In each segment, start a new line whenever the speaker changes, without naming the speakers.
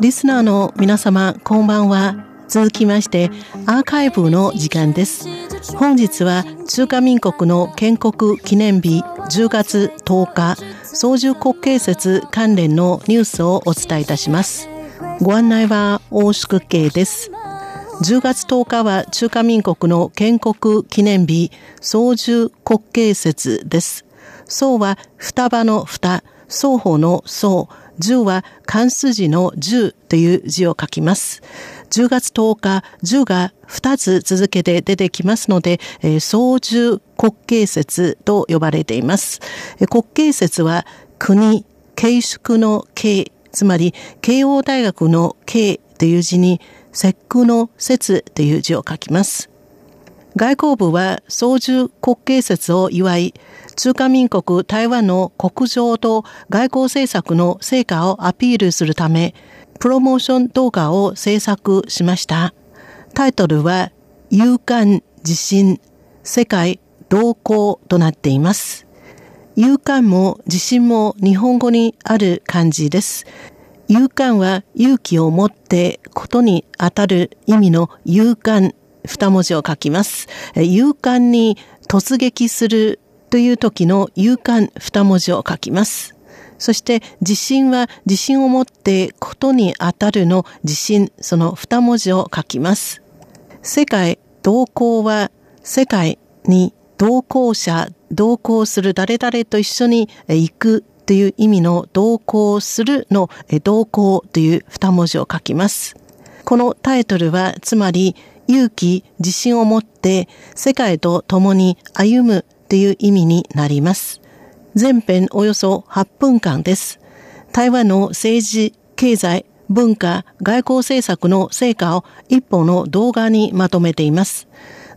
リスナーの皆様、こんばんは。続きまして、アーカイブの時間です。本日は中華民国の建国記念日10月10日、操縦国慶節関連のニュースをお伝えいたします。ご案内は大宿慶です。10月10日は中華民国の建国記念日操縦国慶節です。宋は双葉の双、双方の双、十は漢数字の十という字を書きます。10月10日、10が2つ続けて出てきますので、えー、総重国慶節と呼ばれています。国慶節は国、慶祝の慶、つまり慶応大学の慶という字に節句の節という字を書きます。外交部は総重国慶節を祝い、中華民国台湾の国情と外交政策の成果をアピールするため、プロモーション動画を制作しました。タイトルは、勇敢地震世界同行となっています。勇敢も地震も日本語にある漢字です。勇敢は勇気を持ってことに当たる意味の勇敢二文字を書きます。勇敢に突撃するという時の勇敢二文字を書きます。そして自信は自信を持ってことに当たるの自信、その二文字を書きます。世界同行は世界に同行者、同行する誰々と一緒に行くという意味の同行するの同行という二文字を書きます。このタイトルはつまり勇気、自信を持って世界と共に歩むという意味になります。全編およそ8分間です。台湾の政治、経済、文化、外交政策の成果を一本の動画にまとめています。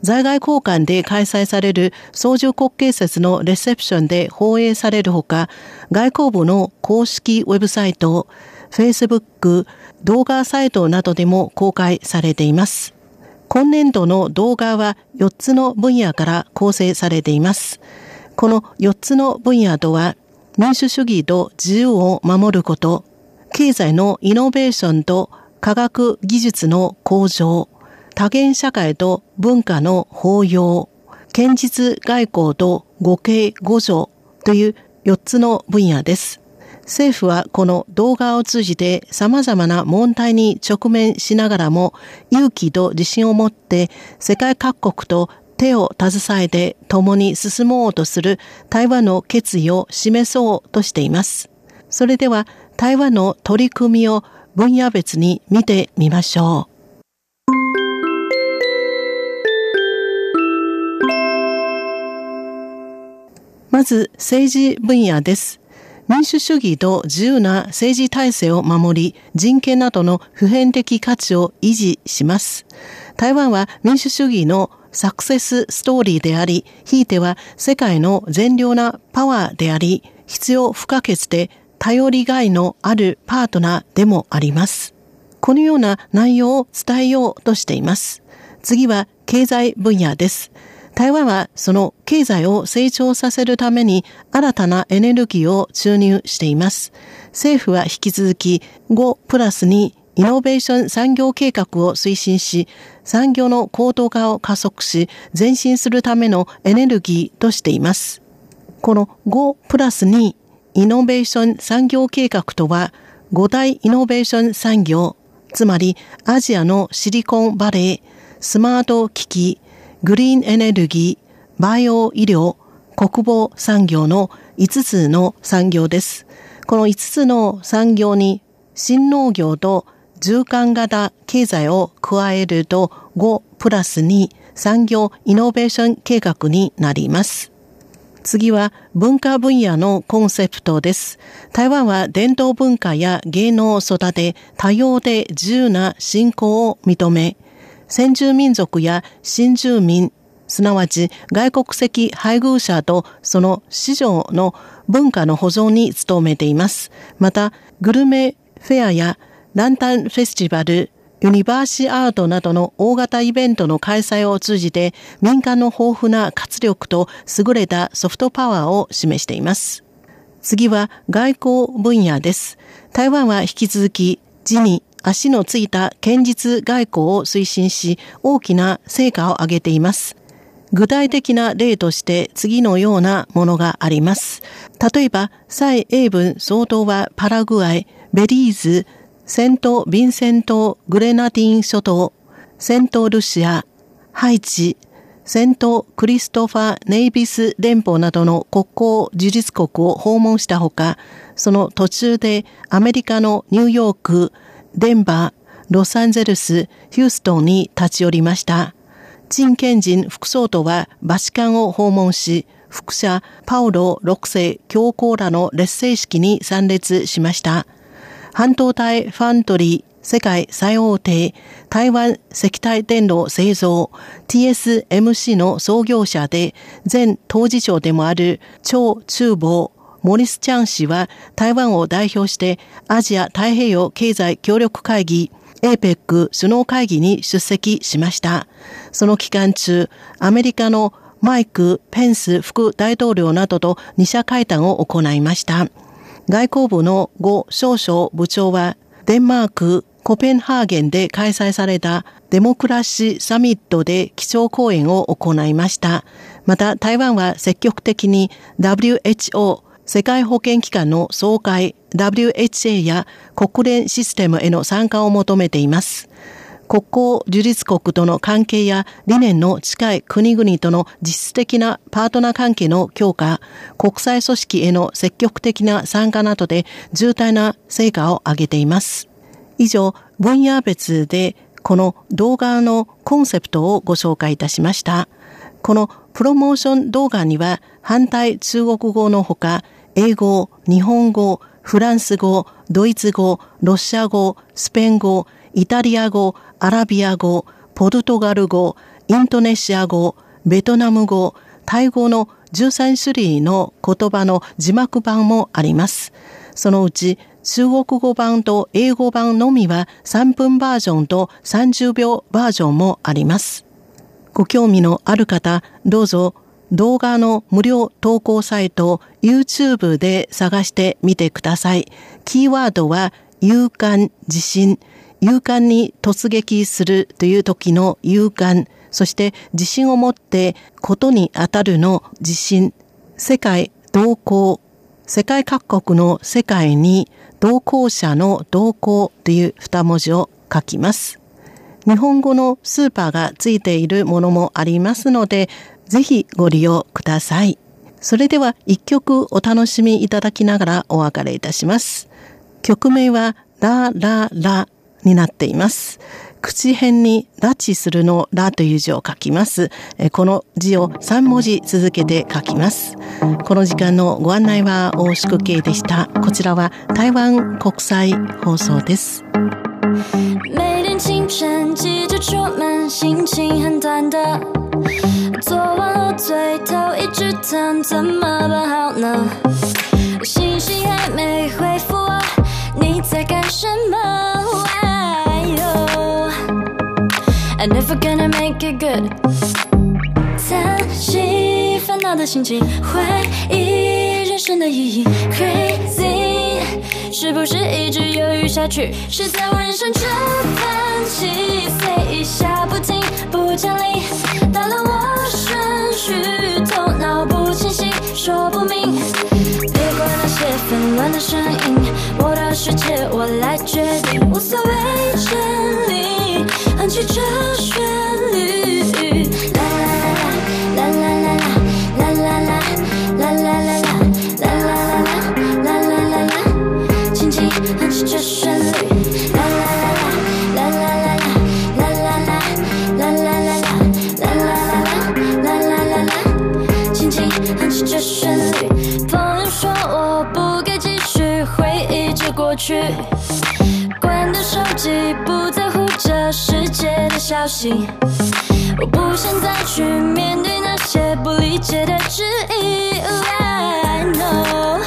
在外交換で開催される操縦国慶節のレセプションで放映されるほか、外交部の公式ウェブサイト、Facebook、動画サイトなどでも公開されています。今年度の動画は4つの分野から構成されています。この4つの分野とは、民主主義と自由を守ること、経済のイノベーションと科学技術の向上、多元社会と文化の包容、堅実外交と互恵互助という4つの分野です。政府はこの動画を通じて様々な問題に直面しながらも勇気と自信を持って世界各国と手を携えて共に進もうとする台湾の決意を示そうとしています。それでは台湾の取り組みを分野別に見てみましょう。まず政治分野です。民主主義と自由な政治体制を守り、人権などの普遍的価値を維持します。台湾は民主主義のサクセスストーリーであり、ひいては世界の善良なパワーであり、必要不可欠で頼りがいのあるパートナーでもあります。このような内容を伝えようとしています。次は経済分野です。台湾はその経済を成長させるために新たなエネルギーを注入しています。政府は引き続き5プラスにイノベーション産業計画を推進し、産業の高度化を加速し、前進するためのエネルギーとしています。この5プラス2イノベーション産業計画とは、5大イノベーション産業、つまりアジアのシリコンバレー、スマート機器、グリーンエネルギー、バイオ医療、国防産業の5つの産業です。この5つの産業に新農業と循環型経済を加えると5プラス2産業イノベーション計画になります。次は文化分野のコンセプトです。台湾は伝統文化や芸能を育て多様で自由な信仰を認め、先住民族や新住民、すなわち外国籍配偶者とその市場の文化の保存に努めています。また、グルメフェアやランタンフェスティバル、ユニバーシアートなどの大型イベントの開催を通じて民間の豊富な活力と優れたソフトパワーを示しています。次は外交分野です。台湾は引き続き自に足のついた堅実外交を推進し、大きな成果を上げています。具体的な例として次のようなものがあります。例えば、蔡英文総統はパラグアイ、ベリーズ、セント・ヴィンセント・グレナディン諸島、セント・ルシア、ハイチ、セント・クリストファ・ネイビス連邦などの国交事実国を訪問したほか、その途中でアメリカのニューヨーク、デンバー、ロサンゼルス、ヒューストンに立ち寄りました。陳建仁副総統はバチカンを訪問し、副社パウロ6世教皇らの列聖式に参列しました。半導体ファントリー世界最大手台湾石体電路製造 TSMC の創業者で前当事長でもある超厨房モリス・チャン氏は台湾を代表してアジア太平洋経済協力会議 APEC 首脳会議に出席しました。その期間中、アメリカのマイク・ペンス副大統領などと二者会談を行いました。外交部の呉少将部長は、デンマーク、コペンハーゲンで開催されたデモクラシーサミットで基調講演を行いました。また台湾は積極的に WHO 世界保健機関の総会 WHA や国連システムへの参加を求めています。国交樹立国との関係や理念の近い国々との実質的なパートナー関係の強化、国際組織への積極的な参加などで重大な成果を上げています。以上、分野別でこの動画のコンセプトをご紹介いたしました。このプロモーション動画には反対中国語のほか、英語、日本語、フランス語、ドイツ語、ロシア語、スペイン語、イタリア語、アラビア語、ポルトガル語、インドネシア語、ベトナム語、タイ語の13種類の言葉の字幕版もあります。そのうち中国語版と英語版のみは3分バージョンと30秒バージョンもあります。ご興味のある方、どうぞ動画の無料投稿サイト YouTube で探してみてください。キーワードは勇敢、地震、勇敢に突撃するという時の勇敢、そして自信を持ってことに当たるの自信、世界同行、世界各国の世界に同行者の同行という二文字を書きます。日本語のスーパーがついているものもありますので、ぜひご利用ください。それでは一曲お楽しみいただきながらお別れいたします。曲名はラララになっています。口辺に拉致するのラという字を書きます。この字を3文字続けて書きます。この時間のご案内は大宿慶でした。こちらは台湾国際放送です。每天清晨急着出门，心情很忐忑。做完了最后一支汤，怎么办好呢？信息还没回复我，你在干什么？I never gonna make it good。叹息，烦恼的心情，怀疑人生的意义，Crazy，是不是一直犹豫下去，是在我人生这叹气？碎一下不停，不讲理，打乱去。头脑不清晰，说不明。别管那些纷乱的声音，我的世界我来决定，无所谓真理，哼起这旋律。消息。我不想再去面对那些不理解的质疑。I know，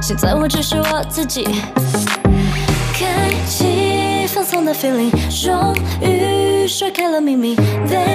现在我只是我自己，开启放松的 feeling，终于甩开了秘密。